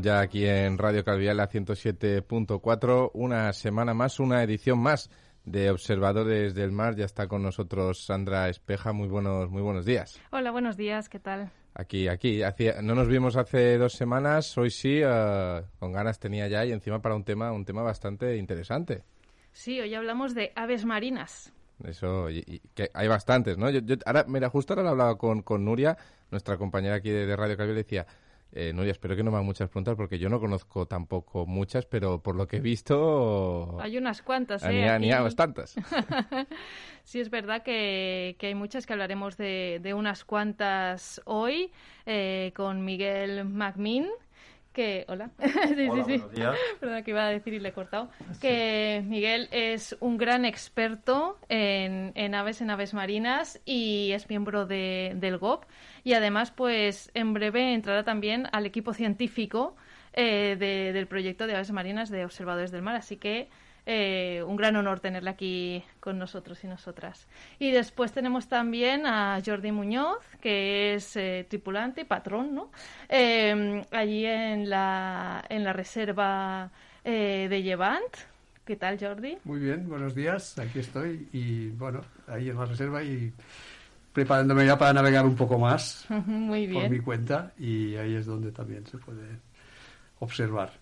estamos ya aquí en Radio Calvial a 107.4, una semana más, una edición más de Observadores del Mar. Ya está con nosotros Sandra Espeja. Muy buenos, muy buenos días. Hola, buenos días. ¿Qué tal? Aquí, aquí. No nos vimos hace dos semanas. Hoy sí, eh, con ganas tenía ya y encima para un tema, un tema bastante interesante. Sí, hoy hablamos de aves marinas. Eso, y, y que hay bastantes, ¿no? Yo, yo- ahora, mira, justo ahora lo hablaba con, con Nuria, nuestra compañera aquí de, de Radio Calvial, decía, eh, Nuria, espero que no me hagan muchas preguntas porque yo no conozco tampoco muchas, pero por lo que he visto... Hay unas cuantas, ni, ¿eh? ni Aquí- bastantes. Sí, es verdad que, que hay muchas que hablaremos de, de unas cuantas hoy eh, con Miguel McMinn. Que, hola. sí, Hola, sí, sí. Perdón, que iba a decir y le he cortado. Que Miguel es un gran experto en, en aves, en aves marinas y es miembro de- del GOP. Y además, pues en breve entrará también al equipo científico eh, de- del proyecto de aves marinas de Observadores del Mar. Así que eh, un gran honor tenerla aquí con nosotros y nosotras. Y después tenemos también a Jordi Muñoz, que es eh, tripulante y patrón, ¿no? Eh, allí en la, en la reserva eh, de Llevant. ¿Qué tal, Jordi? Muy bien, buenos días, aquí estoy y bueno, ahí en la reserva y preparándome ya para navegar un poco más Muy por mi bien. cuenta y ahí es donde también se puede observar.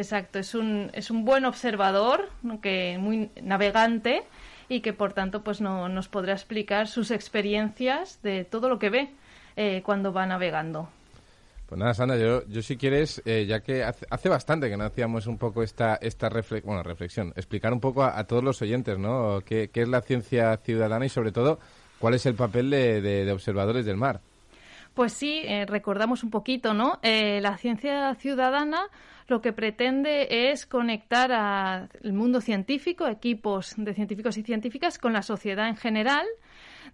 Exacto, es un, es un buen observador, que muy navegante y que por tanto pues no, nos podrá explicar sus experiencias de todo lo que ve eh, cuando va navegando. Pues nada, Sandra, yo, yo si quieres, eh, ya que hace, hace bastante que no hacíamos un poco esta, esta refle- bueno, reflexión, explicar un poco a, a todos los oyentes, ¿no? ¿Qué, qué es la ciencia ciudadana y sobre todo cuál es el papel de, de- de observadores del mar? Pues sí, eh, recordamos un poquito, ¿no? Eh, la ciencia ciudadana lo que pretende es conectar al mundo científico, equipos de científicos y científicas, con la sociedad en general,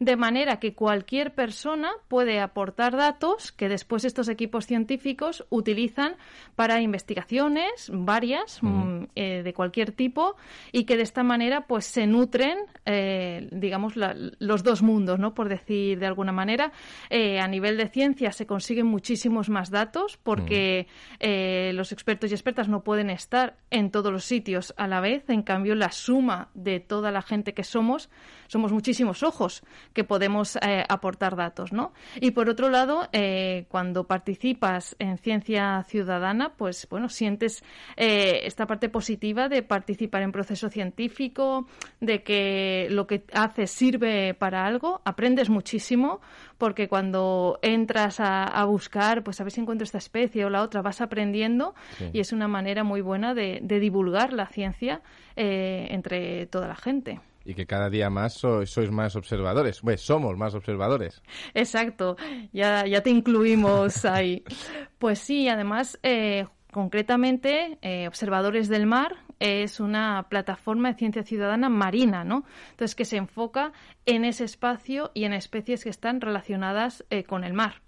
de manera que cualquier persona puede aportar datos que después estos equipos científicos utilizan para investigaciones varias mm, eh, de cualquier tipo y que de esta manera pues se nutren eh, digamos la- los dos mundos no por decir de alguna manera Eh, a nivel de ciencia se consiguen muchísimos más datos porque eh, los expertos y expertas no pueden estar en todos los sitios a la vez. En cambio la suma de toda la gente que somos somos muchísimos ojos que podemos eh, aportar datos, ¿no? Y por otro lado, eh, cuando participas en ciencia ciudadana, pues bueno, sientes eh, esta parte positiva de participar en proceso científico, de que lo que haces sirve para algo, aprendes muchísimo, porque cuando entras a, a buscar, pues a ver si encuentro esta especie o la otra, vas aprendiendo Sí. y es una manera muy buena de, de divulgar la ciencia eh, entre toda la gente. Y que cada día más sois, sois más observadores, pues somos más observadores. Exacto, ya, ya te incluimos ahí. Pues sí, además, eh, concretamente, eh, Observadores del Mar es una plataforma de ciencia ciudadana marina, ¿no? Entonces, que se enfoca en ese espacio y en especies que están relacionadas eh, con el mar.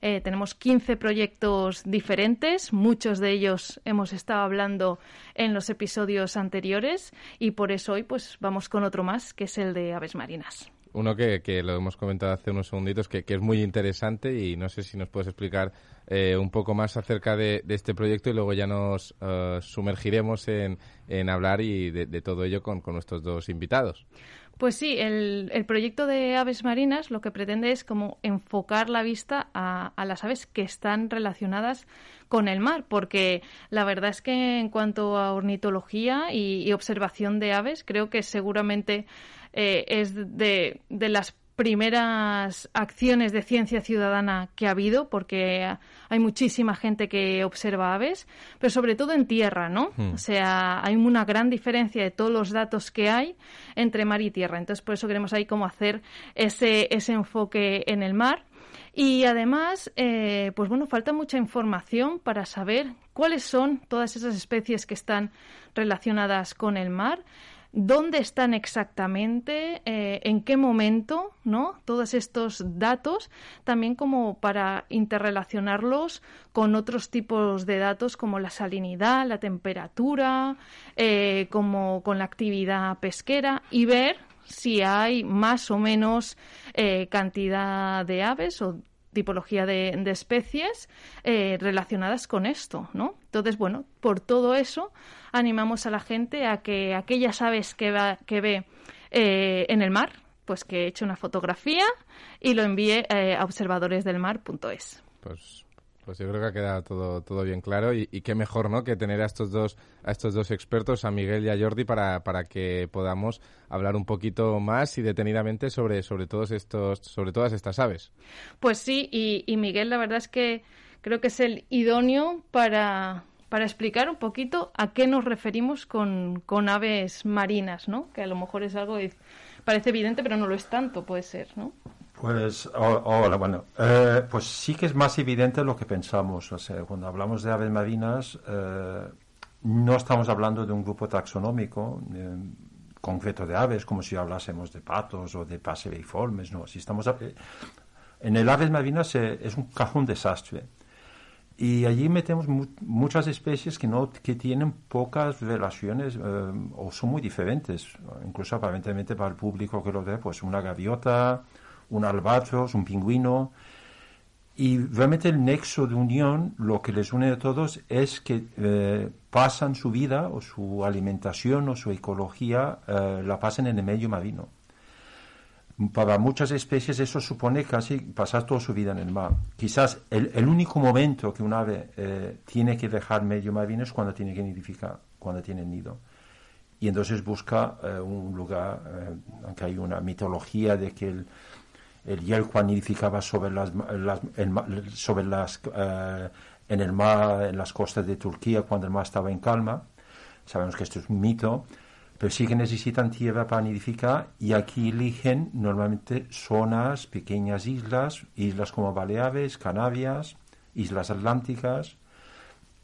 Eh, tenemos 15 proyectos diferentes, muchos de ellos hemos estado hablando en los episodios anteriores y por eso hoy pues vamos con otro más, que es el de aves marinas. Uno que, que lo hemos comentado hace unos segunditos, que, que es muy interesante y no sé si nos puedes explicar eh, un poco más acerca de, de este proyecto y luego ya nos eh, sumergiremos en, en hablar y de, de todo ello con, con nuestros dos invitados. Pues sí, el, el proyecto de aves marinas lo que pretende es como enfocar la vista a, las aves que están relacionadas con el mar, porque la verdad es que en cuanto a ornitología y, observación de aves, creo que seguramente eh, es de las primeras acciones de ciencia ciudadana que ha habido, porque hay muchísima gente que observa aves, pero sobre todo en tierra, ¿no? O sea, hay una gran diferencia de todos los datos que hay entre mar y tierra. Entonces, por eso queremos ahí como hacer ese, ese enfoque en el mar. Y además, eh, pues bueno, falta mucha información para saber cuáles son todas esas especies que están relacionadas con el mar dónde están exactamente, eh, en qué momento, ¿no? Todos estos datos, también como para interrelacionarlos con otros tipos de datos como la salinidad, la temperatura, eh, como con la actividad pesquera y ver si hay más o menos eh, cantidad de aves o tipología de, especies eh, relacionadas con esto, ¿no? Entonces, bueno, por todo eso animamos a la gente a que aquellas aves que, va, que ve eh, en el mar, pues que eche una fotografía y lo envíe a observadoresdelmar.es. Pues pues yo creo que ha quedado todo, todo bien claro y, qué mejor, ¿no? Que tener a estos dos, a estos dos expertos, a Miguel y a Jordi, para, para que podamos hablar un poquito más y detenidamente sobre, sobre todos estos, sobre todas estas aves. Pues sí, y, Miguel, la verdad es que creo que es el idóneo para, para explicar un poquito a qué nos referimos con, con aves marinas, ¿no? Que a lo mejor es algo parece evidente, pero no lo es tanto, puede ser, ¿no? Pues, hola, bueno, eh, pues sí que es más evidente lo que pensamos. O sea, cuando hablamos de aves marinas, eh, no estamos hablando de un grupo taxonómico eh, concreto de aves, como si hablásemos de patos o de paseriformes, no. Si estamos en el aves marinas es un cajón desastre. Y allí metemos muchas especies que, no, que tienen pocas relaciones o son muy diferentes, incluso aparentemente para el público que lo ve, pues una gaviota, un albatros, un pingüino. Y realmente el nexo de unión, lo que les une a todos es que eh, pasan su vida o su alimentación o su ecología, eh, la pasan en el medio marino. Para muchas especies eso supone casi pasar toda su vida en el mar. Quizás el, único momento que un ave eh, tiene que dejar medio marino es cuando tiene que nidificar, cuando tiene nido. Y entonces busca un lugar, aunque hay una mitología de que el, el Yelhuan nidificaba sobre las, sobre las eh, en el mar, en las costas de Turquía cuando el mar estaba en calma. Sabemos que esto es un mito, pero sí que necesitan tierra para nidificar y aquí eligen normalmente zonas, pequeñas islas, islas como Baleares, Canarias, islas atlánticas,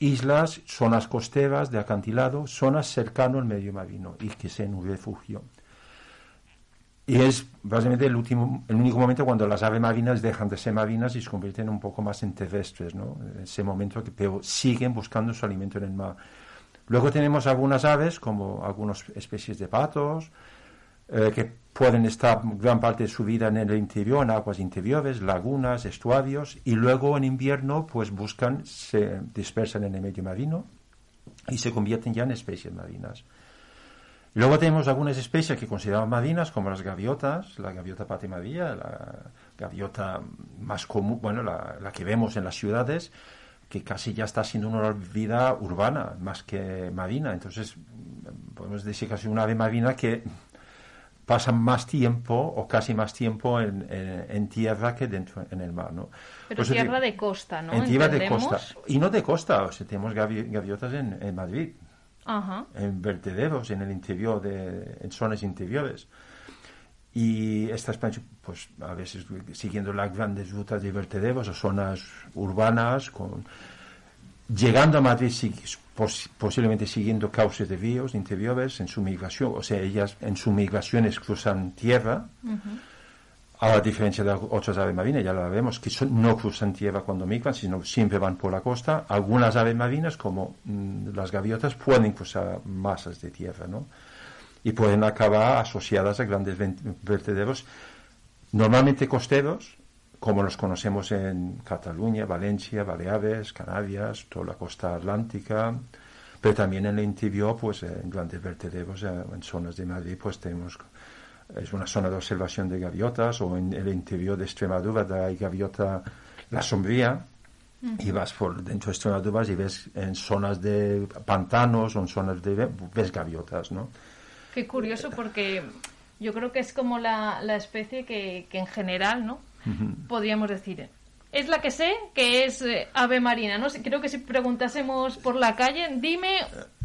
islas, zonas costeras de acantilado, zonas cercanas al medio marino y que sean un refugio. Y es básicamente el, último, el único momento cuando las aves marinas dejan de ser marinas y se convierten un poco más en terrestres, ¿no? Ese momento que pero siguen buscando su alimento en el mar. Luego tenemos algunas aves, como algunas especies de patos, eh, que pueden estar gran parte de su vida en el interior, en aguas interiores, lagunas, estuarios, y luego en invierno pues buscan, se dispersan en el medio marino y se convierten ya en especies marinas. Luego tenemos algunas especies que consideramos marinas, como las gaviotas, la gaviota patimadilla, la gaviota más común, bueno, la, que vemos en las ciudades, que casi ya está siendo una vida urbana más que marina. Entonces, podemos decir que es una ave marina que pasa más tiempo o casi más tiempo en, tierra que dentro en el mar, ¿no? Pero tierra de costa, ¿no? En tierra de costa. Y no de costa, o sea, tenemos gaviotas en Madrid, en vertederos, en el interior, de, en zonas interiores. Y estas pues a veces siguiendo las grandes rutas de vertederos o zonas urbanas, con, llegando a Madrid posiblemente siguiendo cauces de ríos interiores en su migración, o sea, ellas en su migraciones cruzan tierra. A diferencia de otras aves marinas, ya lo vemos, que no cruzan tierra cuando migran, sino siempre van por la costa. Algunas aves marinas, como mm, las gaviotas, pueden cruzar masas de tierra, ¿no? Y pueden acabar asociadas a grandes vertederos, normalmente costeros, como los conocemos en Cataluña, Valencia, Baleares, Canarias, toda la costa atlántica, pero también en el interior, pues en grandes vertederos, en zonas de Madrid, pues tenemos es una zona de observación de gaviotas o en el interior de Extremadura hay gaviota la sombría y vas por dentro de Extremadura y ves en zonas de pantanos o en zonas de ves gaviotas, ¿no? Qué curioso porque yo creo que es como la, la especie que, que en general, ¿no? Podríamos decir, es la que sé que es eh, ave marina, ¿no? Creo que si preguntásemos por la calle, dime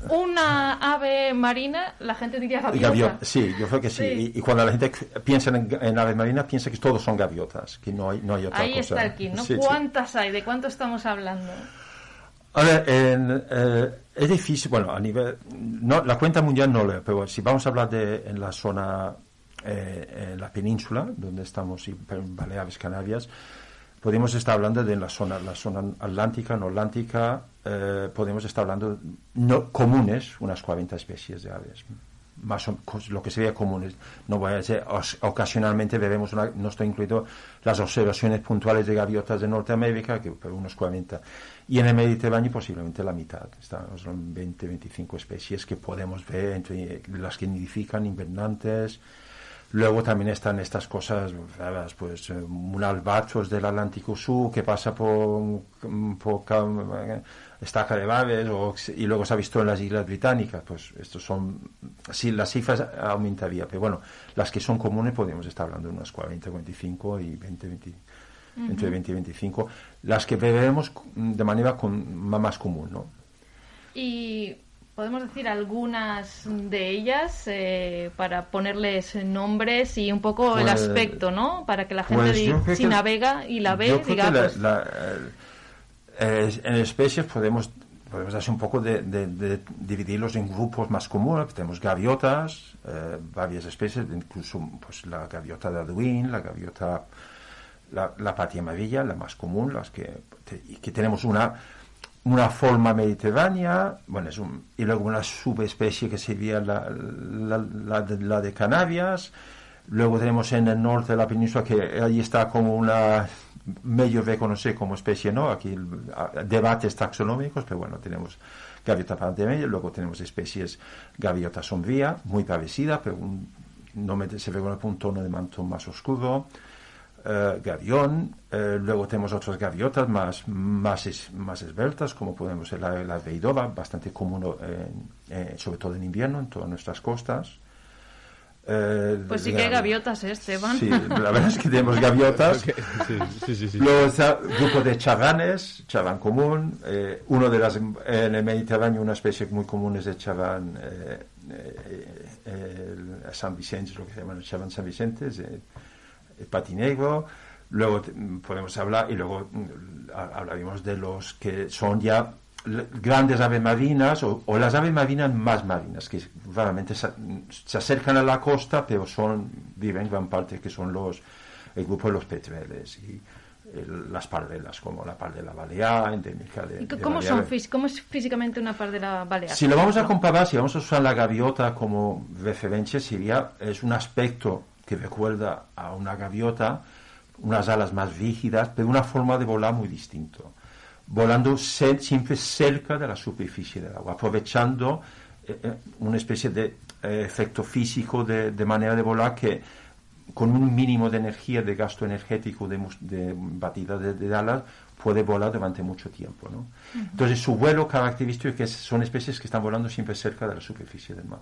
una ave marina, la gente diría gaviota. sí, yo creo que sí. Y, cuando la gente piensa en, ave marina, piensa que todos son gaviotas, que no hay, no hay otra Ahí cosa. está el ¿no? ¿Cuántas hay? ¿De cuánto estamos hablando? A ver, en, eh, es difícil, bueno, a nivel, no, la cuenta mundial no lo pero si vamos a hablar de en la zona, eh, en la península, donde estamos, en Baleares, Canarias, podemos estar hablando de la zona, la zona atlántica, no atlántica, eh, podemos estar hablando no, comunes, unas 40 especies de aves más lo que sería comunes. No voy a decir, ocasionalmente veremos, una, no estoy incluido las observaciones puntuales de gaviotas de Norteamérica, que por unos 40. Y en el Mediterráneo posiblemente la mitad. Estamos en 20, 25 especies que podemos ver, entre las que nidifican, invernantes. Luego también están estas cosas, pues un albatros del Atlántico Sur que pasa por, por estaca de Babel y luego se ha visto en las Islas Británicas, pues estos son, sí, las cifras aumentaría, pero bueno, las que son comunes podemos estar hablando de unas 40, 45 y 20, 20 entre 20 y 25, las que veremos de manera con, más común, ¿no? Y podemos decir algunas de ellas eh, para ponerles nombres y un poco el pues, aspecto, ¿no? Para que la gente pues si navega y la ve, diga, pues eh, en especies podemos podemos hacer un poco de, dividirlos en grupos más comunes. Tenemos gaviotas, eh, varias especies, incluso pues, la gaviota de Aduín, la gaviota, la, la patia amarilla, la más común, las que, que tenemos una, una forma mediterránea, bueno, es un, y luego una subespecie que sería la, la, la, de, la de Canarias. Luego tenemos en el norte de la península que ahí está como una medio reconocer como especie, ¿no? Aquí debates taxonómicos, pero bueno, tenemos gaviota pandemia, luego tenemos especies gaviota sombría, muy parecida, pero un, no se reconoce un tono de manto más oscuro, eh, gavión, eh, luego tenemos otras gaviotas más, más, más esbeltas, como podemos ser la, la veidova, bastante común, eh, sobre todo en invierno, en todas nuestras costas. Eh, pues sí que hay gaviotas, ¿eh, Esteban? Sí, la verdad es que tenemos gaviotas. sí, sí, sí, Luego está grupo de chavanes, chaván común. Eh, uno de las, en el Mediterráneo, una especie muy común es el chaván eh, el San Vicente, lo que se llama el chaván San Vicente, es patinegro. Luego podemos hablar, y luego mm, hablaremos de los que son ya grandes aves marinas o, las aves marinas más marinas que realmente se, acercan a la costa pero son viven gran parte que son los el grupo de los petreles y las pardelas como la pardela balear endémica de, ¿Y cómo, son, ¿Cómo es físicamente una pardela balear? Si lo vamos a comparar, si vamos a usar la gaviota como referencia, sería, es un aspecto que recuerda a una gaviota, unas alas más rígidas, pero una forma de volar muy distinto volando siempre cerca de la superficie del agua, aprovechando eh, eh, una especie de eh, efecto físico de, manera de volar que con un mínimo de energía, de gasto energético, de, batida de, alas, puede volar durante mucho tiempo. ¿no? Entonces, su vuelo característico es que son especies que están volando siempre cerca de la superficie del mar.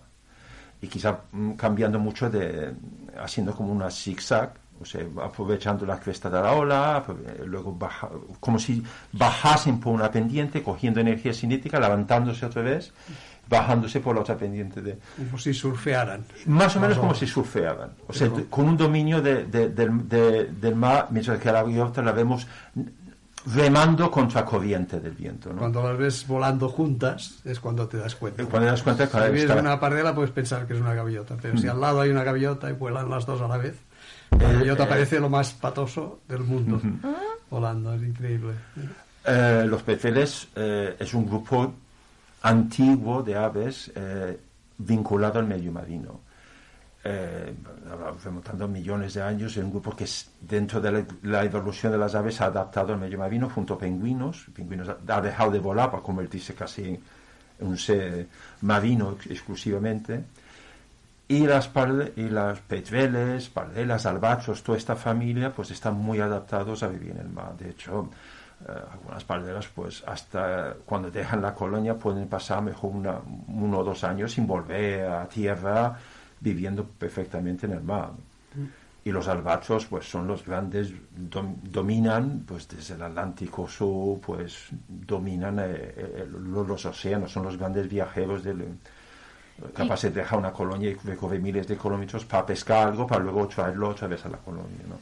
Y quizá mm, cambiando mucho de, haciendo como una zigzag, o sea, aprovechando la cresta de la ola, luego baja, como si bajasen por una pendiente, cogiendo energía cinética, levantándose otra vez, bajándose por la otra pendiente. De, como si surfearan. Más o menos como si surfearan. O sea, con un dominio de, del mar, mientras que a la gaviota la vemos remando contra corriente del viento. ¿no? Cuando las ves volando juntas es cuando te das cuenta. Cuando te das cuenta, Si ves una pardela puedes pensar que es una gaviota, pero si mm. al lado hay una gaviota y vuelan las dos a la vez, el te parece lo más patoso del mundo, volando, es increíble. Eh, los peces eh, es un grupo antiguo de aves eh, vinculado al medio marino. Remontando millones de años, es un grupo que dentro de la, evolución de las aves ha adaptado al medio marino junto a pingüinos. Pingüinos ha dejado de volar para convertirse casi en un ser marino exclusivamente y las, y las petreles, pardelas, albatros, toda esta familia, pues están muy adaptados a vivir en el mar. De hecho, eh, algunas pardelas, pues hasta cuando dejan la colonia pueden pasar mejor una, uno o dos años sin volver a tierra, viviendo perfectamente en el mar. Y los albatros, pues son los grandes, dominan, pues desde el Atlántico Sur, pues dominan eh, eh, los océanos, son los grandes viajeros del capaz de dejar una colonia y recorrer miles de kilómetros para pescar algo para luego traerlo otra vez a la colonia. ¿no?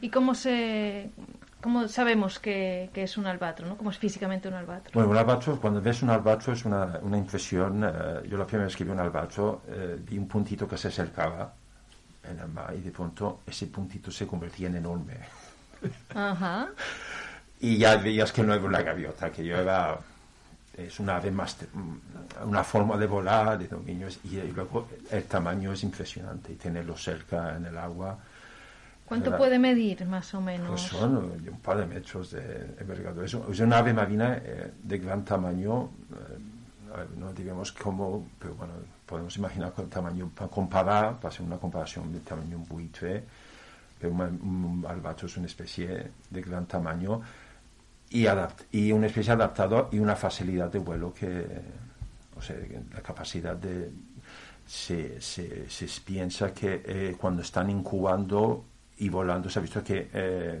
¿Y cómo se ¿Cómo sabemos que, que es un albatro? ¿no? ¿Cómo es físicamente un albatro? Bueno, un albatro, cuando ves un albatro es una, una impresión. eh, yo la primera vez que vi un albatro eh, vi un puntito que se acercaba en el mar y de pronto ese puntito se convertía en enorme. Ajá. Y ya veías que no era una gaviota, que yo era. Es una ave más. te- una forma de volar, de dominio, y, y luego el tamaño es impresionante y tenerlo cerca en el agua. ¿Cuánto Era- puede medir, más o menos? Pues son un par de metros de envergadura. Es, una ave marina eh, de gran tamaño, eh, no digamos como, pero bueno, podemos imaginar con tamaño, para comparar, para hacer una comparación de tamaño un buitre, pero un, un es una especie de gran tamaño y, adapt- y una especie adaptada y una facilidad de vuelo que, o sea, la capacidad de... Se, se, se piensa que eh, cuando están incubando y volando, se ha visto que eh,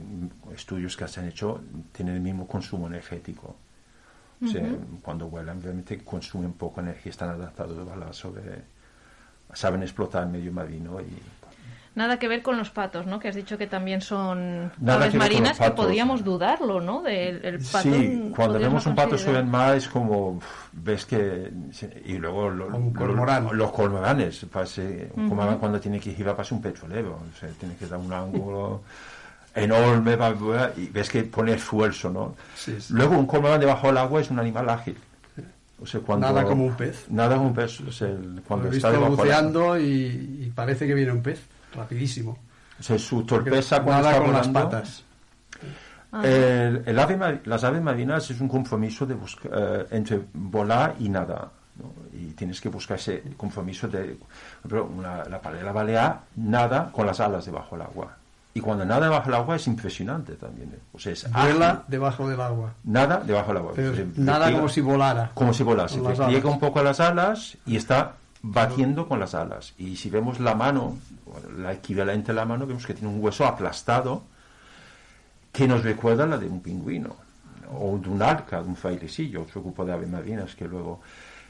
estudios que se han hecho tienen el mismo consumo energético. O sea, cuando vuelan realmente consumen poca energía, están adaptados a volar sobre... saben explotar el medio marino y Nada que ver con los patos, ¿no? Que has dicho que también son Nada aves marinas los que podríamos dudarlo, ¿no? Del el pato. Sí, cuando vemos un pato mar es como, ves que, y luego lo- Como un lo- cormorán. los cormoranes, un cormorán cuando tiene que girar parece un petrolero, o sea, tiene que dar un ángulo enorme y ves que pone esfuerzo, ¿no? Sí, sí. Luego un cormorán debajo del agua es un animal ágil. O sea, cuando, Nada como un pez. Nada como un pez. o sea, el- cuando Lo he está visto agua. buceando y, y parece que viene un pez, rapidísimo. O sea, su torpeza cuando Nada está con las patas. El, el ave las aves marinas es un compromiso de busca- eh, entre volar y nada. ¿no? Y tienes que buscar ese compromiso de. Una- la palela balear nada con las alas debajo del agua. Y cuando nada debajo del agua es impresionante también. ¿eh? O sea, es Vuela ágil. debajo del agua. Nada debajo del agua. Pero nada como si volara. como si volase. Alas. un poco las alas y está batiendo con las alas. Y si vemos la mano, la equivalente a la mano, vemos que tiene un hueso aplastado que nos recuerda la de un pingüino o de un arca, de un frailecillo, otro grupo de aves marinas que luego...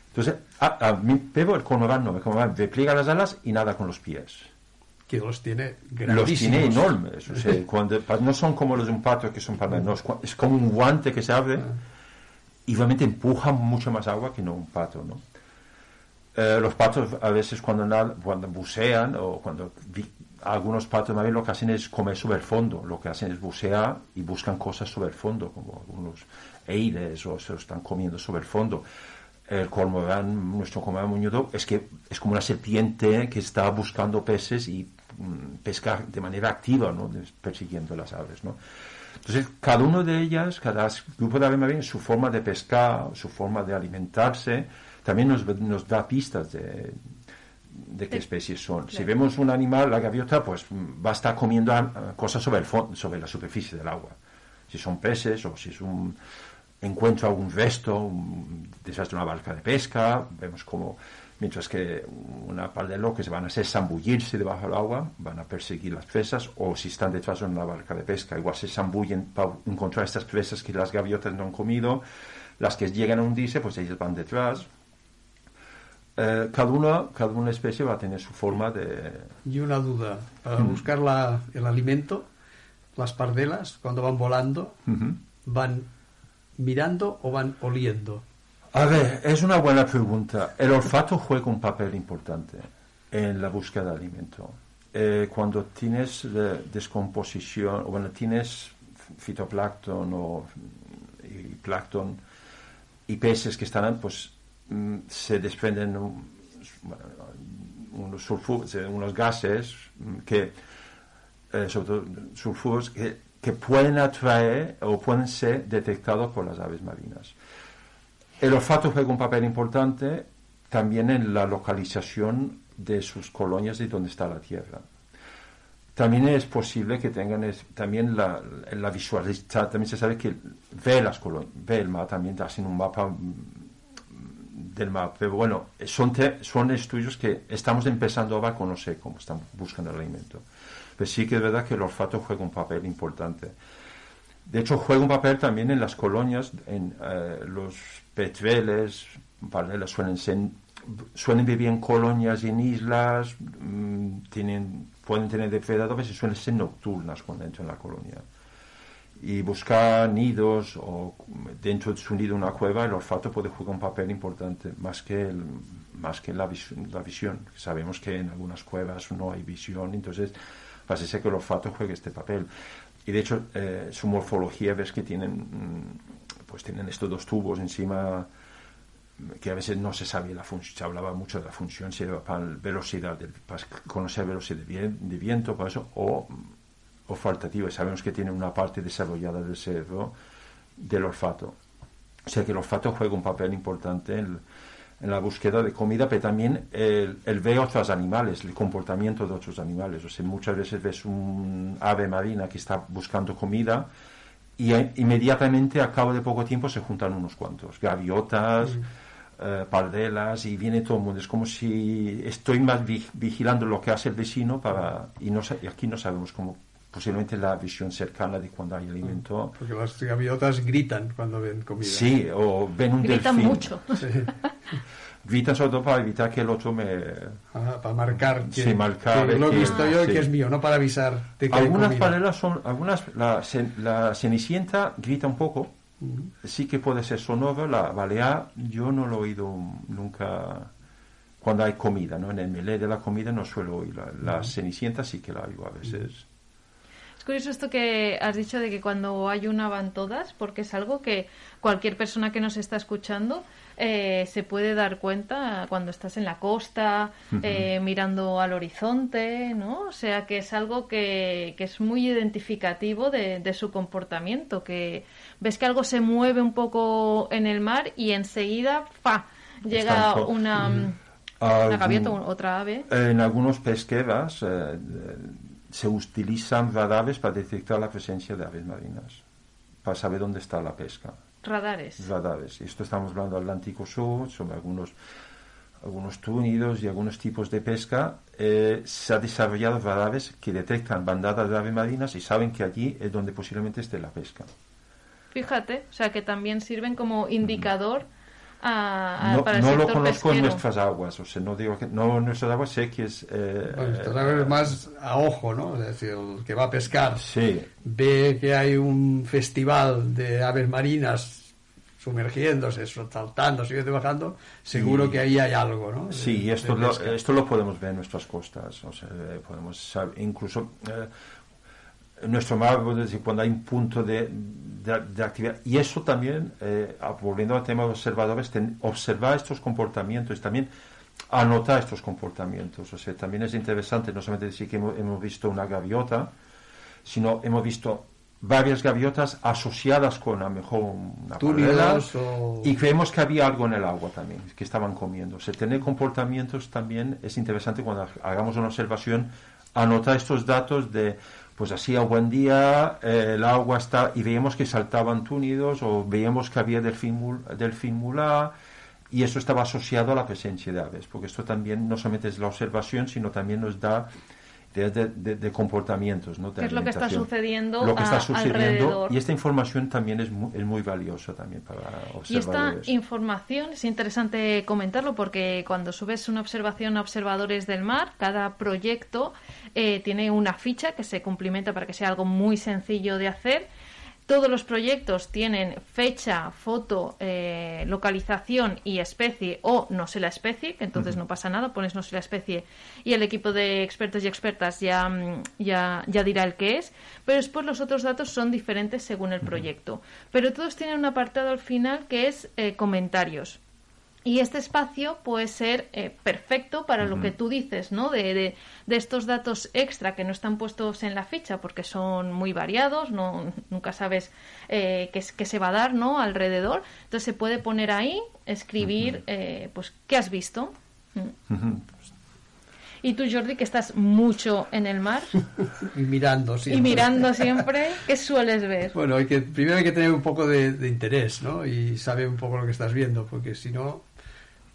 Entonces, a, a mí, pero el cormorán no, el cormorán repliega las alas y nada con los pies. Que los tiene Los grandísimos. tiene enormes, o sea, cuando, pa- no son como los de un pato que son para no, es como un guante que se abre y realmente empujan mucho más agua que no un pato, ¿no? Eh, los patos a veces cuando, cuando bucean o cuando algunos patos bien lo que hacen es comer sobre el fondo, lo que hacen es bucear y buscan cosas sobre el fondo, como algunos eiles o se lo están comiendo sobre el fondo. El cormorán, nuestro cormorán muñudo, es que es como una serpiente que está buscando peces y mm, pesca de manera activa, ¿no? Persiguiendo las aves, ¿no? Entonces, cada uno de ellas, cada grupo de aves marinas, su forma de pescar, su forma de alimentarse, también nos, nos da pistas de, de qué De- especies son. Si vemos un animal, la gaviota, pues va a estar comiendo cosas sobre, el sobre la superficie del agua. Si son peces o si es un encuentro algún resto, un desastre, una barca de pesca, vemos como mientras que una par de loques van a hacer zambullirse debajo del agua, van a perseguir las presas, o si están detrás de una barca de pesca, igual se zambullen para encontrar estas presas que las gaviotas no han comido, las que llegan a hundirse, pues ellas van detrás. Eh, cada, una, cada una especie va a tener su forma de... Y una duda, para buscar la- el alimento, las pardelas, cuando van volando. ¿van mirando o van oliendo? A ver, es una buena pregunta. El olfato juega un papel importante en la búsqueda de alimento. Eh, cuando tienes eh, descomposición, o bueno, tienes fitoplancton o y plancton y peces que están, pues se desprenden unos unos gases mm, que, eh, sobre todo sulfuros, que, que pueden atraer o pueden ser detectados por las aves marinas. El olfato juega un papel importante también en la localización de sus colonias y donde está la tierra. También es posible que tengan es- también la, la visualización, también se sabe que ve las colonias, ve el mar, también hacen un mapa mm, del mar. Pero bueno, son, te- son estudios que estamos empezando ahora a conocer cómo están buscando el alimento. Pero sí que es verdad que el olfato juega un papel importante. De hecho, juega un papel también en las colonias, en eh, los petreles, pardelas suelen suelen vivir en colonias y en islas, mm, tienen, pueden tener depredadores y suelen ser nocturnas cuando entran en la colonia. Y buscar nidos o dentro de su nido una cueva, el olfato puede jugar un papel importante, más que, el, más que la, la visión. Sabemos que en algunas cuevas no hay visión, entonces parece ser que el olfato juega este papel. Y de hecho, eh, su morfología ves que tienen, mm, pues tienen estos dos tubos encima que a veces no se sabía la función, se hablaba mucho de la función, si era para velocidad, para conocer velocidad de viento, para eso, o olfatativo. Sabemos que tiene una parte desarrollada del cerebro del olfato. O sea que el olfato juega un papel importante en, la búsqueda de comida, pero también el, el, ver otros animales, el comportamiento de otros animales. O sea, muchas veces ves un ave marina que está buscando comida y inmediatamente a cabo de poco tiempo se juntan unos cuantos, gaviotas. Mm. Eh, pardelas y viene todo el mundo. Es como si estoy más vigilando lo que hace el vecino para y, no, y aquí no sabemos cómo posiblemente la visión cercana de cuando hay alimento. Porque las gaviotas gritan cuando ven comida. Sí, o ven un gritan delfín. mucho. Sí. gritan sobre todo para evitar que el otro me... Ah, para marcar que, sí, marcar que lo he visto yo y sí. que es mío, no para avisar de que hay Algunas pardelas son... Algunas, la, la cenicienta grita un poco. Sí que puede ser sonoro. La balear yo no lo he oído nunca cuando hay comida, ¿no? En el melé de la comida no suelo oír. La, la cenicienta sí que la oigo a veces. Es curioso esto que has dicho de que cuando hay una van todas, porque es algo que cualquier persona que nos está escuchando eh, se puede dar cuenta cuando estás en la costa, eh, mirando al horizonte, ¿no? O sea que es algo que, que es muy identificativo de, de su comportamiento, que ves que algo se mueve un poco en el mar y enseguida, ¡fa! llega una, una Algún- gaviota, o otra ave. En algunos pesqueras eh, se utilizan radares para detectar la presencia de aves marinas, para saber dónde está la pesca. Radares. Radares. Esto estamos hablando del Atlántico Sur, sobre algunos, algunos túnidos y algunos tipos de pesca. eh, se ha desarrollado radares que detectan bandadas de aves marinas y saben que allí es donde posiblemente esté la pesca. Fíjate, o sea que también sirven como indicador a- a- No, para el no lo conozco en pesquero. nuestras aguas, o sea, no digo que no en nuestras aguas sé que es eh, Bueno, esto es más a ojo, ¿no? Es decir, el que va a pescar sí, ve que hay un festival de aves marinas sumergiéndose, saltando, siguiendo bajando, seguro Y- que ahí hay algo, ¿no? De- Sí, y esto de lo, esto lo podemos ver en nuestras costas. O sea, eh, podemos saber, incluso eh, en nuestro mar, es decir, cuando hay un punto de, de- de actividad. Y eso también, eh, ah, volviendo al tema de observadores, ten- observar estos comportamientos, también anotar estos comportamientos. O sea, también es interesante no solamente decir que hemos, hemos visto una gaviota, sino hemos visto varias gaviotas asociadas con a lo mejor una Túnidos o- y creemos que había algo en el agua también, que estaban comiendo. O sea, tener comportamientos también es interesante cuando hagamos una observación, anotar estos datos de, pues así a buen día, eh, el agua está, y veíamos que saltaban túnidos, o veíamos que había delfín, mul- delfín y eso estaba asociado a la presencia de aves, porque esto también no solamente es la observación, sino también nos da de, de- de comportamientos, ¿no? De ¿Qué es lo que está sucediendo Lo que está a- sucediendo, alrededor? y esta información también es muy, es muy valiosa también para Y esta información es interesante comentarlo porque cuando subes una observación a observadores del mar, cada proyecto eh, tiene una ficha que se cumplimenta para que sea algo muy sencillo de hacer. Todos los proyectos tienen fecha, foto, eh, localización y especie o no sé la especie, que entonces no pasa nada, pones no sé la especie y el equipo de expertos y expertas ya, mm, ya, ya dirá el que es, pero después los otros datos son diferentes según el proyecto. Pero todos tienen un apartado al final que es eh, comentarios. Y este espacio puede ser eh, perfecto para lo que tú dices, ¿no? De, de, de estos datos extra que no están puestos en la ficha porque son muy variados, no, nunca sabes eh, qué, es- qué se va a dar, ¿no? Alrededor. Entonces se puede poner ahí, escribir, eh, pues, ¿qué has visto? Mm. Y tú, Jordi, que estás mucho en el mar Y mirando, y siempre. mirando siempre, ¿qué sueles ver? Bueno, hay que, primero hay que tener un poco de, de interés, ¿no? Y saber un poco lo que estás viendo, porque si no,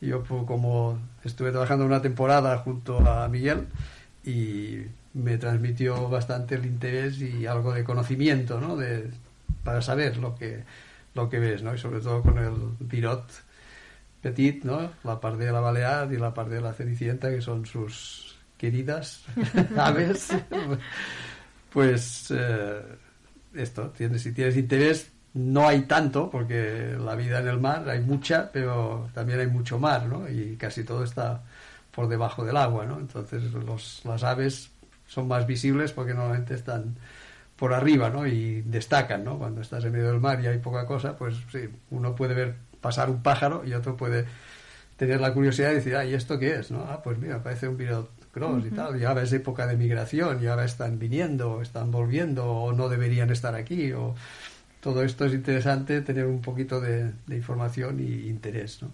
yo pues, como estuve trabajando una temporada junto a Miguel y me transmitió bastante el interés y algo de conocimiento, ¿no? De, para saber lo que, lo que ves, ¿no? Y sobre todo con el Virot Petit, ¿no? La parte de la balear y la parte de la cenicienta, que son sus queridas aves. pues eh, esto, tienes, si tienes interés, no hay tanto, porque la vida en el mar hay mucha, pero también hay mucho mar, ¿no? Y casi todo está por debajo del agua, ¿no? Entonces los, las aves son más visibles porque normalmente están por arriba, ¿no? Y destacan, ¿no? Cuando estás en medio del mar y hay poca cosa, pues sí, uno puede ver pasar un pájaro y otro puede tener la curiosidad de decir, ah, ¿y esto qué es? ¿no? Ah, pues mira, parece un virot cross y tal, y ahora es época de migración, y ahora están viniendo, están volviendo, o no deberían estar aquí, o todo esto es interesante, tener un poquito de, de información y interés, ¿no?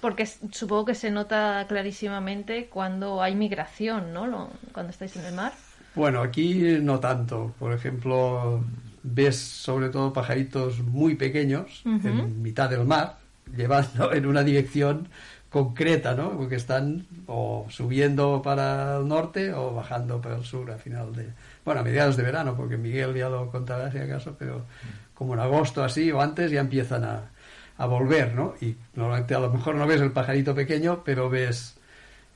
Porque supongo que se nota clarísimamente cuando hay migración, ¿no? Lo- cuando estáis en el mar. Bueno, aquí no tanto. Por ejemplo, ves sobre todo pajaritos muy pequeños en mitad del mar, llevando en una dirección concreta, ¿no? Porque están o subiendo para el norte o bajando para el sur a final de... Bueno, a mediados de verano, porque Miguel ya lo contará si acaso, pero como en agosto así o antes ya empiezan a, a volver, ¿no? Y normalmente a lo mejor no ves el pajarito pequeño, pero ves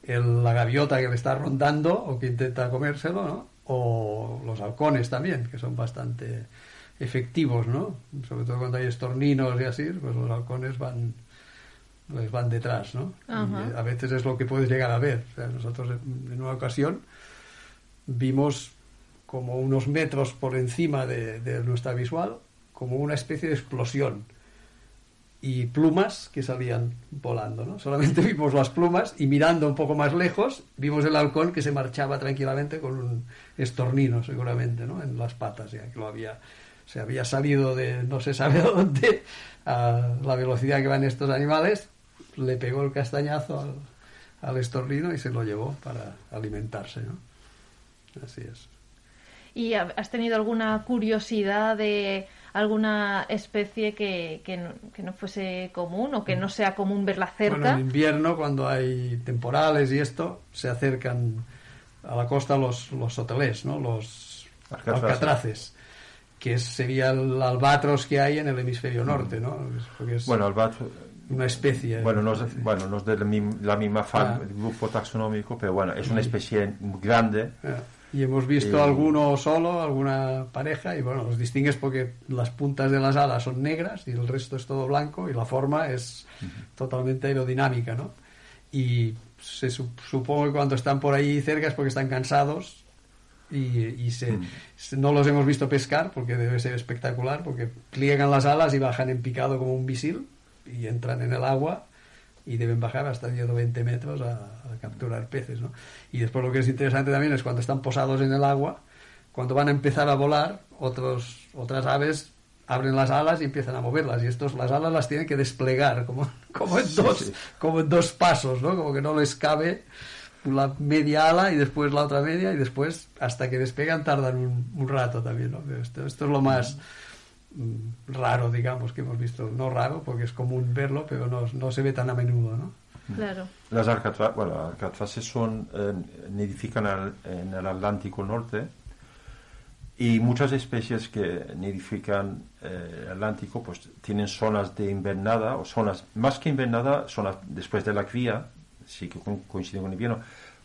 el- la gaviota que le está rondando o que intenta comérselo, ¿no? O los halcones también, que son bastante efectivos, ¿no? Sobre todo cuando hay estorninos y así, pues los halcones van les van detrás, ¿no? Y, a veces es lo que puedes llegar a ver. O sea, nosotros en en una ocasión vimos como unos metros por encima de, de nuestra visual, como una especie de explosión y plumas que salían volando, ¿no? Solamente vimos las plumas y mirando un poco más lejos vimos el halcón que se marchaba tranquilamente con un estornino seguramente, ¿no? En las patas ya que lo había se había salido de no se sabe dónde a la velocidad que van estos animales, le pegó el castañazo al, al estornino y se lo llevó para alimentarse, ¿no? Así es. ¿Y ha- has tenido alguna curiosidad de alguna especie que, que, no, que no fuese común o que no sea común verla Bueno, cerca? en invierno, cuando hay temporales y esto, se acercan a la costa los, los hoteles, ¿no? Los Alcatraces. alcatraces, que es- sería el albatros que hay en el hemisferio norte, ¿no? Es- Porque es Bueno, el bat- una especie. bueno, no es, bueno, no es de la, mim- la misma Ah. grupo taxonómico, pero bueno, es una especie grande. Ah, Y hemos visto Eh, alguno solo, alguna pareja, y bueno, los distingues porque las puntas de las alas son negras y el resto es todo blanco y la forma es totalmente aerodinámica, ¿no? Y se sup- supongo que cuando están por ahí cerca es porque están cansados y, y se, se- no los hemos visto pescar porque debe ser espectacular, porque pliegan las alas y bajan en picado como un misil y entran en el agua y deben bajar hasta 10 o 20 metros a, a capturar peces, ¿no? Y después lo que es interesante también es cuando están posados en el agua, cuando van a empezar a volar, otros, otras aves abren las alas y empiezan a moverlas y estos las alas las tienen que desplegar como, como, en, dos, sí. como en dos pasos, ¿no? Como que no les cabe la media ala y después la otra media y después hasta que despegan tardan un, un rato también, ¿no? Esto, esto es lo más raro, digamos, que hemos visto. No raro, porque es común verlo, pero no, no se ve tan a menudo, ¿no? Claro. Las alcatra- bueno, alcatraces son, eh, nidifican al- en el Atlántico Norte y muchas especies que nidifican eh, el Atlántico pues tienen zonas de invernada o zonas, más que invernada, zonas después de la cría, sí que co- coinciden con invierno,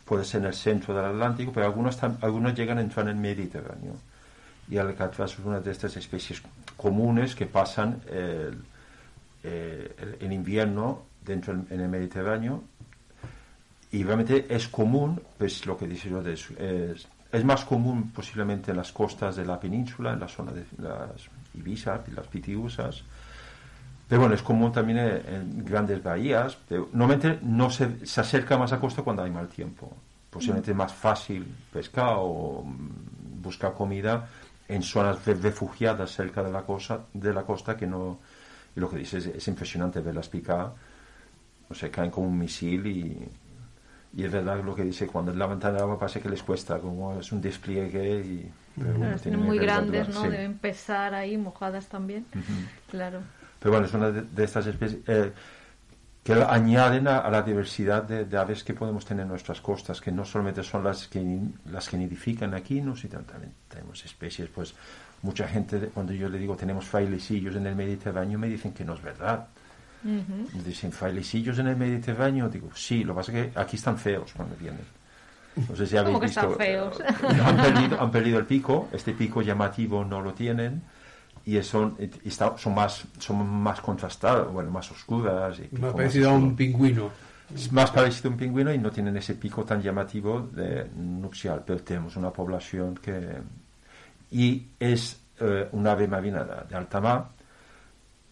puede ser en el centro del Atlántico, pero algunos, tam- algunos llegan a entrar en el Mediterráneo. Y el alcatraz es una de estas especies comunes que pasan el, eh, el- el invierno dentro del- en el Mediterráneo y realmente es común, pues lo que dice yo, es, es, es más común posiblemente en las costas de la península, en la zona de las Ibiza las Pitiusas, pero bueno, es común también en, en grandes bahías, pero normalmente no se, se acerca más a costa cuando hay mal tiempo. Posiblemente es más fácil pescar o mm, buscar comida en zonas re- refugiadas cerca de la, cosa, de la costa que no... Y lo que dice es, es impresionante verlas picar, o sea, caen como un misil y, y es verdad lo que dice, cuando levantan el agua parece que les cuesta, como es un despliegue y... pero Claro, muy grandes, ¿no? sí. Deben pesar ahí, mojadas también. Claro. Pero bueno, es una de, de estas especies eh, que añaden a, a la diversidad de, de aves que podemos tener en nuestras costas, que no solamente son las que, las que nidifican aquí, ¿no? sino también tenemos especies, pues mucha gente, cuando yo le digo tenemos frailecillos en el Mediterráneo, me dicen que no es verdad. Me dicen frailecillos en el Mediterráneo, digo, sí, lo que pasa es que aquí están feos cuando vienen. No sé si habéis visto. están feos. eh, Han perdido, han perdido el pico, este pico llamativo no lo tienen y son, y está- son, más, son más contrastadas, bueno, más oscuras. Y más parecido a un pingüino. Es más parecido a un pingüino y no tienen ese pico tan llamativo de nupcial, pero tenemos una población que... Y es eh, un ave marina de, alta mar,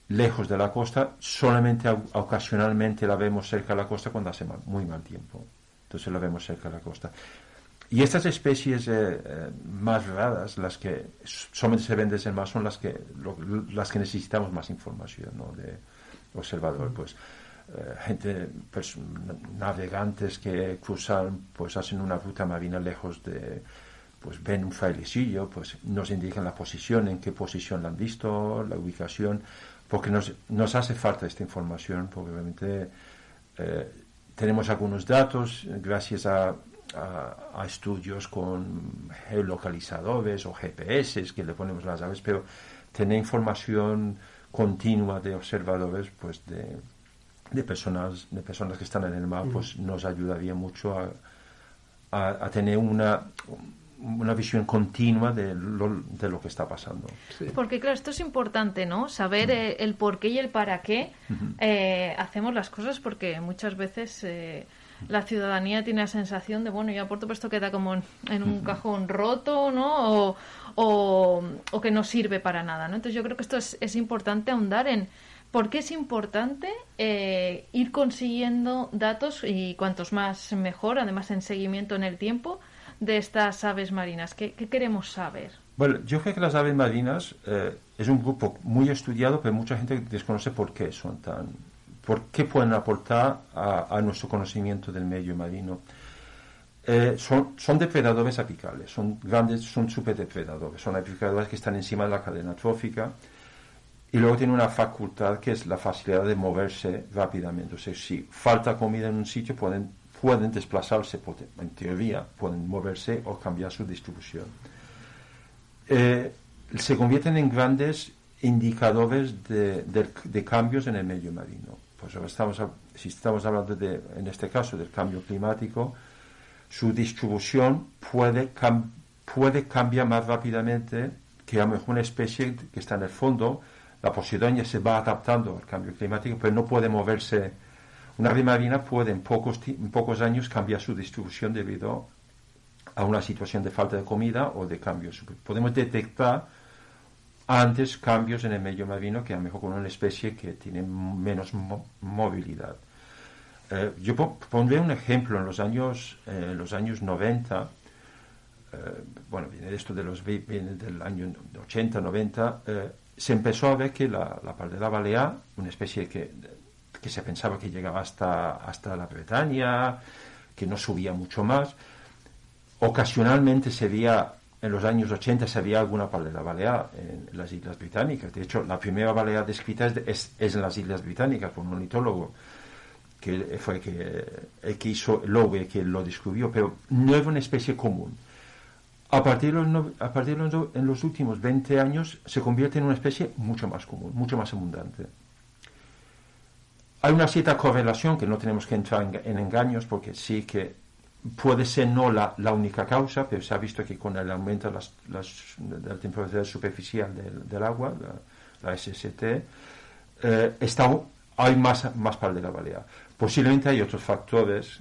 lejos de la costa, solamente ocasionalmente la vemos cerca de la costa cuando hace mal- muy mal tiempo. Entonces la vemos cerca de la costa. Y estas especies eh, eh, más raras, las que solamente se ven desde el mar, son las que, lo- las que necesitamos más información de observador. Pues eh, gente, pues, navegantes que cruzan, pues hacen una ruta marina lejos de, pues ven un frailecillo, pues nos indican la posición, en qué posición la han visto, la ubicación, porque nos, nos hace falta esta información, porque obviamente eh, tenemos algunos datos gracias a, a- a estudios con geolocalizadores o GPS que le ponemos las aves, pero tener información continua de observadores, pues de, de personas, de personas que están en el mar, pues nos ayudaría mucho a, a- a tener una, una visión continua de lo, de lo que está pasando. Porque claro, esto es importante, ¿no? Saber eh, el por qué y el para qué eh, hacemos las cosas, porque muchas veces eh, la ciudadanía tiene la sensación de, bueno, yo aporto, pero esto queda como en, en un cajón roto, ¿no? O, o, o que no sirve para nada, ¿no? Entonces yo creo que esto es, es importante ahondar en por qué es importante eh, ir consiguiendo datos y cuantos más mejor, además en seguimiento en el tiempo, de estas aves marinas. ¿Qué, qué queremos saber? Bueno, yo creo que las aves marinas eh, es un grupo muy estudiado, pero mucha gente desconoce por qué son tan, por qué pueden aportar a, nuestro conocimiento del medio marino. Eh, son, depredadores apicales, son grandes, son superdepredadores, son aplicadores que están encima de la cadena trófica y luego tienen una facultad que es la facilidad de moverse rápidamente. O sea, si falta comida en un sitio, pueden, pueden desplazarse, en teoría, pueden moverse o cambiar su distribución eh, se convierten en grandes indicadores de cambios en el medio marino. Pues estamos, si estamos hablando de, en este caso, del cambio climático, su distribución puede, puede cambiar más rápidamente que a lo mejor una especie que está en el fondo, la posidonia se va adaptando al cambio climático, pero no puede moverse. Una ave marina puede en pocos, pocos años cambiar su distribución debido a una situación de falta de comida o de cambios. Podemos detectar antes cambios en el medio marino que a lo mejor con una especie que tiene menos mo- movilidad. Eh, yo po- pondré un ejemplo en los años, eh, en los años 90, eh, bueno, viene esto de los, vi- viene del año 80, 90, eh, se empezó a ver que la, la pardela balear, una especie que, que se pensaba que llegaba hasta, hasta la Bretaña, que no subía mucho más, ocasionalmente se veía, en los años 80 se veía alguna pardela balear en las Islas Británicas. De hecho, la primera balear descrita es, es, es en las Islas Británicas por un ornitólogo que fue que, el que hizo Lowe, que lo descubrió, pero no era una especie común. A partir, de los, a partir de en los últimos 20 años se convierte en una especie mucho más común, mucho más abundante. Hay una cierta correlación que no tenemos que entrar en, en engaños porque sí que puede ser no la, la única causa, pero se ha visto que con el aumento de, de la temperatura superficial del, del agua, la, la SST, eh, está, hay más, más pardela balear. Posiblemente hay otros factores,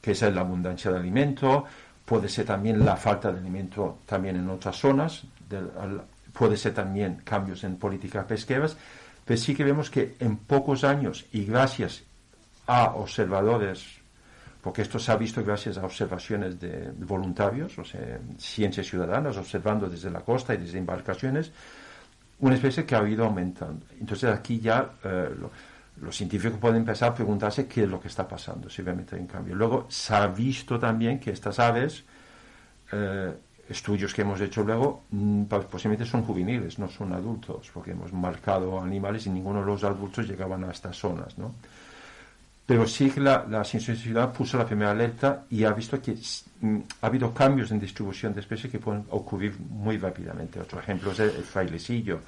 que es la abundancia de alimento, puede ser también la falta de alimento también en otras zonas, puede ser también cambios en políticas pesqueras, pero sí que vemos que en pocos años y gracias a observadores, porque esto se ha visto gracias a observaciones de voluntarios, o sea, ciencias ciudadanas, observando desde la costa y desde embarcaciones, una especie que ha ido aumentando. Entonces aquí ya eh, lo- los científicos pueden empezar a preguntarse qué es lo que está pasando, si obviamente hay un cambio. Luego se ha visto también que estas aves, eh, estudios que hemos hecho luego, mm, pues, posiblemente son juveniles, no son adultos, porque hemos marcado animales y ninguno de los adultos llegaban a estas zonas, ¿no? Pero sí que la, la ciencia puso la primera alerta y ha visto que mm, ha habido cambios en distribución de especies que pueden ocurrir muy rápidamente. Otro ejemplo es el, el frailecillo.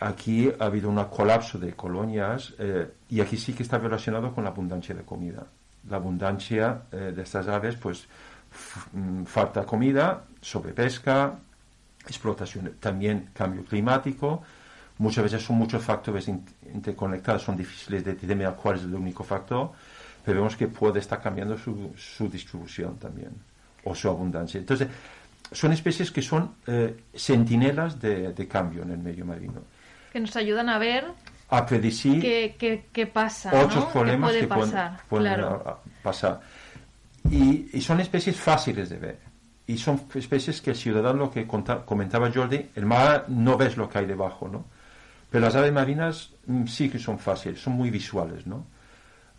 Aquí ha habido un colapso de colonias eh, y aquí sí que está relacionado con la abundancia de comida. La abundancia eh, de estas aves pues mm, falta comida, sobrepesca, explotación, también cambio climático. Muchas veces son muchos factores in- interconectados, son difíciles de determinar cuál es el único factor, pero vemos que puede estar cambiando su, su distribución también, o su abundancia. Entonces, son especies que son eh, sentinelas de, de cambio en el medio marino. Que nos ayudan a ver A predecir qué, qué, qué pasa, otros ¿no? problemas ¿Qué que puede pueden, pasar? pueden, claro. a- a- pasar. Y, y son especies fáciles de ver. Y son especies que el ciudadano, lo que comentaba Jordi, el mar no ves lo que hay debajo, ¿no? Pero las aves marinas mm, sí que son fáciles, son muy visuales, ¿no?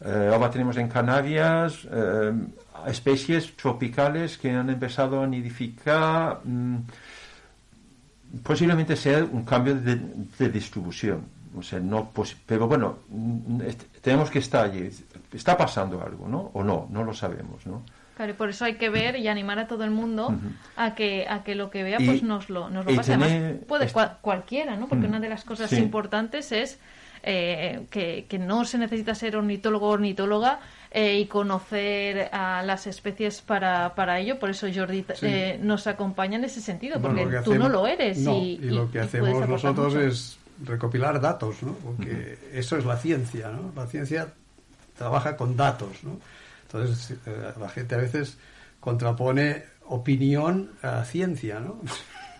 Eh, ahora tenemos en Canarias eh, especies tropicales que han empezado a nidificar. mm, posiblemente sea un cambio de, de distribución. O sea, no pero bueno, mm, tenemos que estar allí. Está pasando algo, ¿no? O no, no lo sabemos, ¿no? Claro, y por eso hay que ver y animar a todo el mundo a que a que lo que vea Y- pues nos lo, nos lo pase. Además, puede est- cua- cualquiera, ¿no? Porque Mm, una de las cosas sí. importantes es eh, que, que no se necesita ser ornitólogo o ornitóloga eh, y conocer a las especies para, para ello. Por eso Jordi Sí. eh, nos acompaña en ese sentido, porque tú no lo eres. no, y, y lo que y hacemos nosotros mucho. es recopilar datos, ¿no? Porque eso es la ciencia, ¿no? La ciencia trabaja con datos, ¿no? Entonces, eh, la gente a veces contrapone opinión a ciencia, ¿no?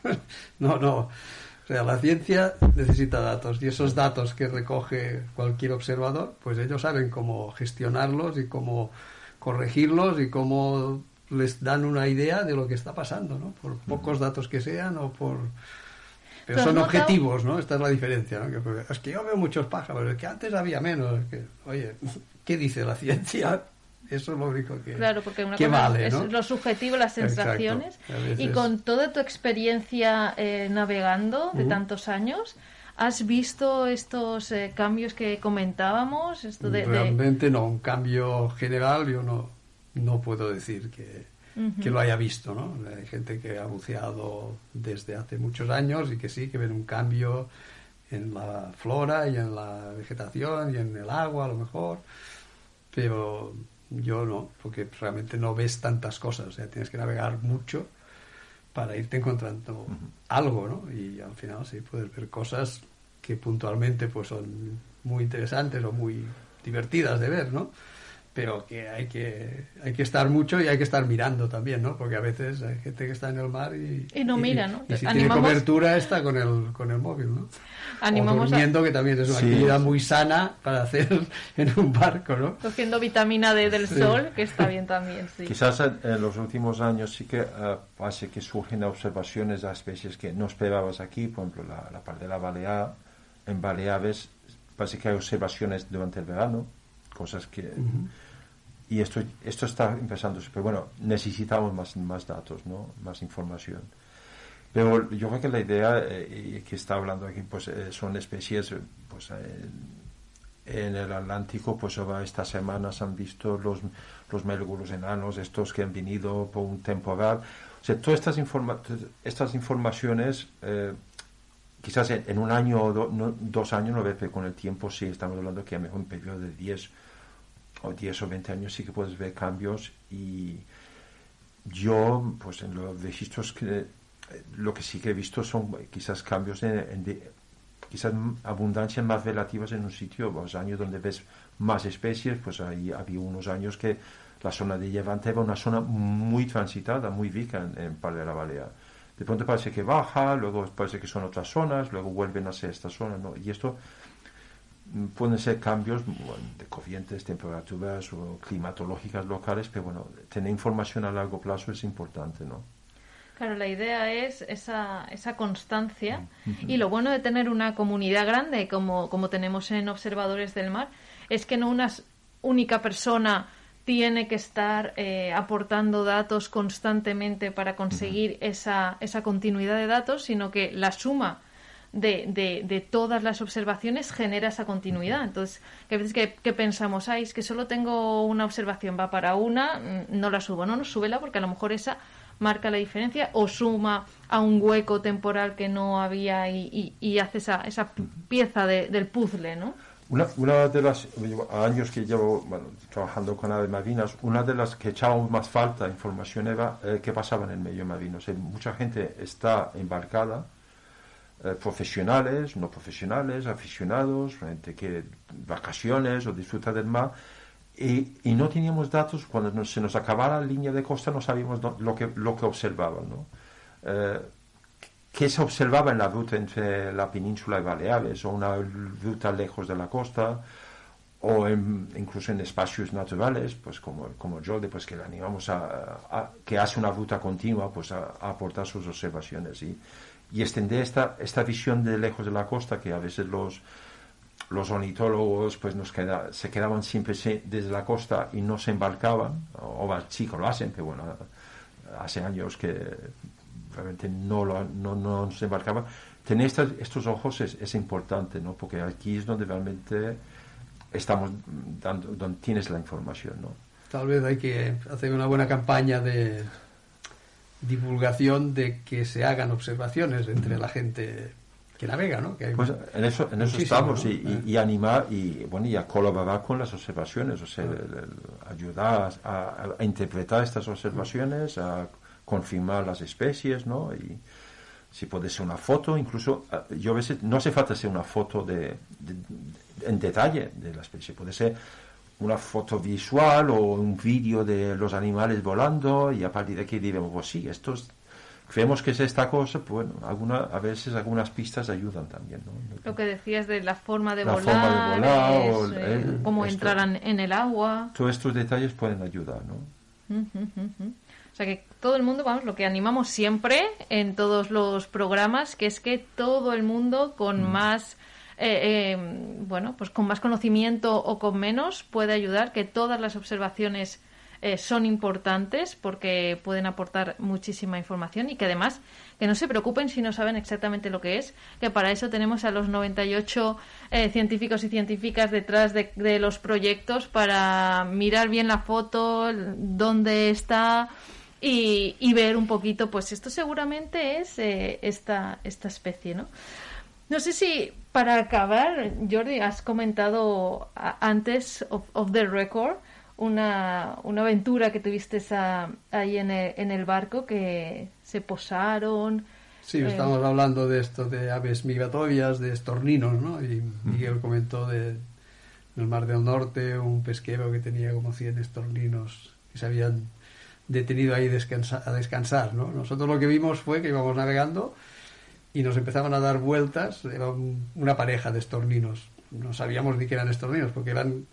no, no. O sea, la ciencia necesita datos y esos datos que recoge cualquier observador, pues ellos saben cómo gestionarlos y cómo corregirlos y cómo les dan una idea de lo que está pasando, ¿no? Por pocos datos que sean o por... Pero ¿Tú has son objetivos, ¿no? Esta es la diferencia, ¿no? Que, pues, es que yo veo muchos pájaros, es que antes había menos. es que, oye, ¿qué dice la ciencia? Eso es lo único que, Claro, porque una que cosa vale, es ¿no? lo subjetivo, las sensaciones. Y con toda tu experiencia eh, navegando de Ujú. tantos años, ¿has visto estos eh, cambios que comentábamos? Esto de, de- Realmente no, un cambio general yo no, no puedo decir que, que lo haya visto, ¿no? Hay gente que ha buceado desde hace muchos años y que sí, que ven un cambio en la flora y en la vegetación y en el agua a lo mejor, pero yo no, porque realmente no ves tantas cosas, o sea, tienes que navegar mucho para irte encontrando algo, ¿no? Y al final sí puedes ver cosas que puntualmente pues son muy interesantes o muy divertidas de ver, ¿no? Pero que hay que hay que estar mucho y hay que estar mirando también, ¿no? Porque a veces hay gente que está en el mar y Y no mira, ¿no? Y si Animamos- tiene cobertura está con el con el móvil, ¿no? Animamos o a- que también es una Sí. actividad muy sana para hacer en un barco, ¿no? cogiendo vitamina D del Sí. sol, que está bien también, sí. Quizás en, los últimos años sí que eh, hace que surgen observaciones de especies que no esperabas aquí, por ejemplo, la, la parte de la balear. En Baleares parece que hay observaciones durante el verano, cosas que... Y esto, esto está empezando, pero bueno, necesitamos más, más datos, ¿no? Más información. Pero yo creo que la idea eh, y que está hablando aquí pues eh, son especies, eh, pues eh, en el Atlántico, pues estas semanas han visto los, los melguros enanos, estos que han venido por un temporal. O sea, todas estas, informa estas informaciones, eh, quizás en, un año o no- dos años no ves, pero con el tiempo sí estamos hablando que a lo mejor un periodo de 10 o 10 o 20 años sí que puedes ver cambios y yo, pues en los registros lo que sí que he visto son quizás cambios de- quizás abundancias más relativas en un sitio, los años donde ves más especies, pues ahí había unos años que la zona de Levante era una zona muy transitada, muy rica en, en Par de la Balear. De pronto parece que baja, luego parece que son otras zonas, luego vuelven a ser esta zona, ¿no? Y esto pueden ser cambios bueno, de corrientes, temperaturas o climatológicas locales, pero bueno, tener información a largo plazo es importante, ¿no? Claro, la idea es esa, esa constancia y lo bueno de tener una comunidad grande como, como tenemos en Observadores del Mar es que no una única persona tiene que estar eh, aportando datos constantemente para conseguir esa, esa continuidad de datos, sino que la suma de, de, de todas las observaciones genera esa continuidad. Entonces, que a veces que, pensamos, ay, es que solo tengo una observación, va para una, mm, no la subo. No, no, súbela porque a lo mejor esa marca la diferencia o suma a un hueco temporal que no había y, y, y hace esa, esa pieza de- del puzzle, ¿no? Una, una de las años que llevo trabajando con aves marinas, una de las que echábamos más falta información era eh, qué pasaba en el medio marino. O sea, mucha gente está embarcada, eh, profesionales, no profesionales, aficionados, gente que vacaciones o disfruta del mar, y, no teníamos datos, cuando se nos acabara la línea de costa no sabíamos lo que, lo que observaban. ¿no? Eh, qué se observaba en la ruta entre la península y Baleares, o una ruta lejos de la costa, o incluso en espacios naturales, pues como, como pues que le animamos a, que hace una ruta continua, pues a, a aportar sus observaciones y, y extender esta, esta visión de lejos de la costa que a veces los los ornitólogos pues nos queda, se quedaban siempre desde la costa y no se embarcaban, o, o que lo hacen, pero bueno, hace años que realmente no, lo, no, no se embarcaban. Tener estas- estos ojos es, es importante, ¿no? Porque aquí es donde realmente estamos dando, donde tienes la información, ¿no? Tal vez hay que hacer una buena campaña de divulgación de que se hagan observaciones entre la gente que navega, ¿no? Que hay Pues en eso, en eso estamos ¿no? y, y- y animar y bueno y a colaborar con las observaciones, o sea, el- el- ayudar a, interpretar estas observaciones, a confirmar las especies, ¿no? Y si puede ser una foto, incluso ah, yo a veces no hace falta ser una foto de, de- en detalle de la especie, puede ser una foto visual o un vídeo de los animales volando y a partir de aquí diremos, pues sí, estos creemos que es esta cosa, pues bueno, alguna, a veces algunas pistas ayudan también, ¿no? Lo que decías de la forma de La volar, forma de volar, es, o el- eh, el- cómo esto. entrarán en el agua. Todos estos detalles pueden ayudar, ¿no? O sea que todo el mundo, vamos, lo que animamos siempre en todos los programas, que es que todo el mundo con Mm. más, eh, eh, bueno, pues con más conocimiento o con menos puede ayudar, que todas las observaciones eh, son importantes porque pueden aportar muchísima información y que además que no se preocupen si no saben exactamente lo que es, que para eso tenemos a los 98 eh, científicos y científicas detrás de, los proyectos para mirar bien la foto, dónde está y, y ver un poquito, pues esto seguramente es eh, esta, esta especie, ¿no? No sé si para acabar, Jordi, has comentado antes of, of the record una, una aventura que tuviste ahí en el, en el barco que se posaron. Sí, eh, estamos hablando de esto de aves migratorias, de estorninos, ¿no? Y Miguel comentó de, del Mar del Norte, un pesquero que tenía como 100 estorninos que se habían detenido ahí descansa- a descansar, ¿no? Nosotros lo que vimos fue que íbamos navegando y nos empezaban a dar vueltas, era un- una pareja de estorninos. No sabíamos ni que eran estorninos, porque eran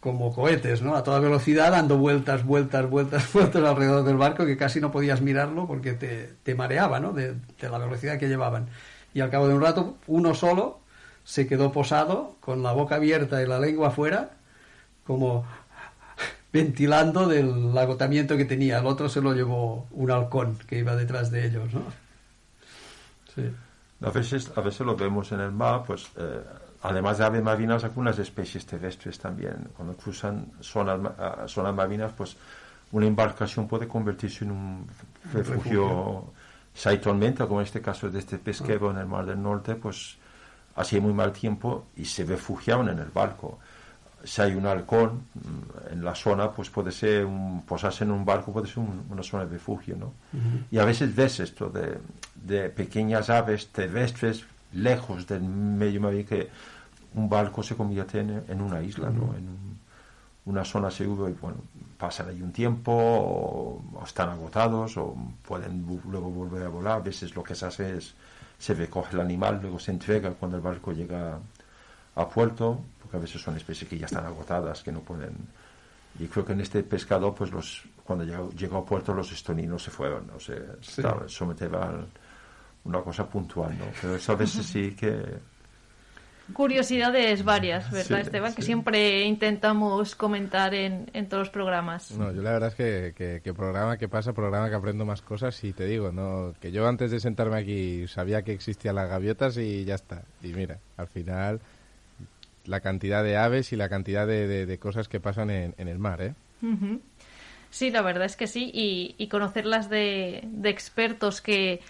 como cohetes, ¿no? A toda velocidad, dando vueltas, vueltas, vueltas, vueltas alrededor del barco, que casi no podías mirarlo porque te, te mareaba, ¿no? De, de la velocidad que llevaban. Y al cabo de un rato, uno solo se quedó posado, con la boca abierta y la lengua afuera, como ventilando del agotamiento que tenía. El otro se lo llevó un halcón que iba detrás de ellos, ¿no? Sí. A veces, a veces lo vemos en el mar, pues eh, además de aves marinas, algunas especies terrestres también. Cuando cruzan zonas, ah, zonas marinas, pues una embarcación puede convertirse en un refugio. refugio. Si hay tormenta, como en este caso de este pesquero en el Mar del Norte, pues hacía muy mal tiempo y se refugiaban en el barco. Si hay un halcón mm, en la zona, pues puede ser un, posarse en un barco, puede ser un- una zona de refugio, ¿no? Y a veces ves esto de, de pequeñas aves terrestres lejos del medio marino que un barco se convierte en, en una isla, ¿no? En un- una zona segura y bueno, pasan ahí un tiempo o, o están agotados o pueden luego volver a volar. A veces lo que se hace es se recoge el animal, luego se entrega cuando el barco llega a puerto, porque a veces son especies que ya están agotadas, que no pueden. Y creo que en este pescado, pues los cuando llegó, llegó a puerto los estoninos se fueron, o sea, Sí. estaba- someteba a una cosa puntual, ¿no? Pero eso a veces sí que Curiosidades varias, ¿verdad, Sí, Esteban? Que sí. siempre intentamos comentar en, en todos los programas. No, yo la verdad es que, que, que programa que pasa, programa que aprendo más cosas y te digo, no que yo antes de sentarme aquí sabía que existían las gaviotas y ya está. Y mira, al final la cantidad de aves y la cantidad de, de- de cosas que pasan en, en el mar, ¿eh? Sí, la verdad es que sí, y, y conocerlas de, de expertos que,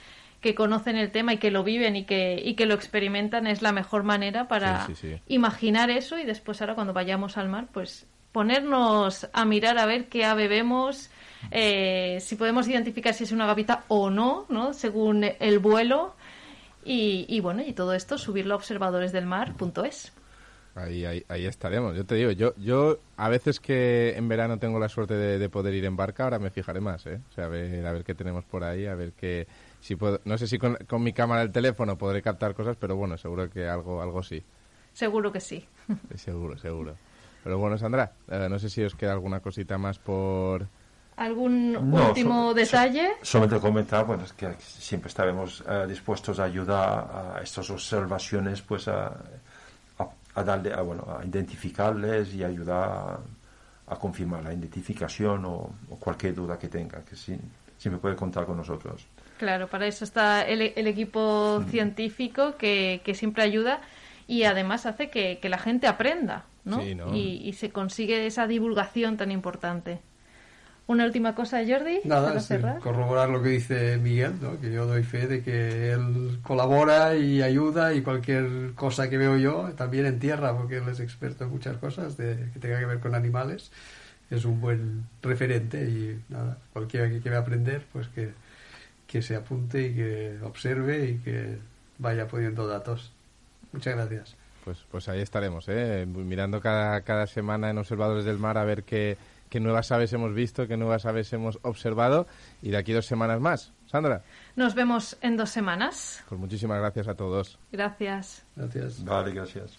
que conocen el tema y que lo viven y que, y que lo experimentan es la mejor manera para Sí, sí, sí. imaginar eso y después ahora cuando vayamos al mar, pues ponernos a mirar a ver qué ave vemos, eh, si podemos identificar si es una gaviota o no, ¿no? Según el vuelo. Y, y bueno, y todo esto subirlo a observadoresdelmar.es. Ahí, ahí, ahí estaremos. Yo te digo, yo, yo a veces que en verano tengo la suerte de, de poder ir en barca, ahora me fijaré más, ¿eh? O sea, a ver, a ver qué tenemos por ahí, a ver qué... Si puedo, no sé si con, con mi cámara del teléfono podré captar cosas, pero bueno, seguro que algo, algo sí. Seguro que sí. Sí, Seguro, seguro. Pero bueno, Sandra, eh, no sé si os queda alguna cosita más por... ¿Algún No, último so- detalle? so- solamente comentar bueno, es que siempre estaremos eh, dispuestos a ayudar a estas observaciones pues a, a- darle a, bueno a identificarles y ayudar a, a confirmar la identificación o, o cualquier duda que tengan que sí, siempre puede contar con nosotros Claro, para eso está el, el equipo científico que, que siempre ayuda y además hace que, que la gente aprenda, ¿no? Sí, ¿no? Y, y se consigue esa divulgación tan importante. Una última cosa, Jordi, Nada, cerrar. corroborar lo que dice Miguel, ¿no? que yo doy fe de que él colabora y ayuda y cualquier cosa que veo yo, también en tierra, porque él es experto en muchas cosas de, que tenga que ver con animales, es un buen referente y nada, cualquiera que quiera aprender, pues que, que se apunte y que observe y que vaya poniendo datos. Muchas gracias. Pues, pues ahí estaremos, ¿eh? mirando cada, cada semana en Observadores del Mar a ver qué, qué nuevas aves hemos visto, qué nuevas aves hemos observado y de aquí dos semanas más. Sandra, Nos vemos en dos semanas. pues muchísimas gracias a todos. Gracias. Gracias. vale gracias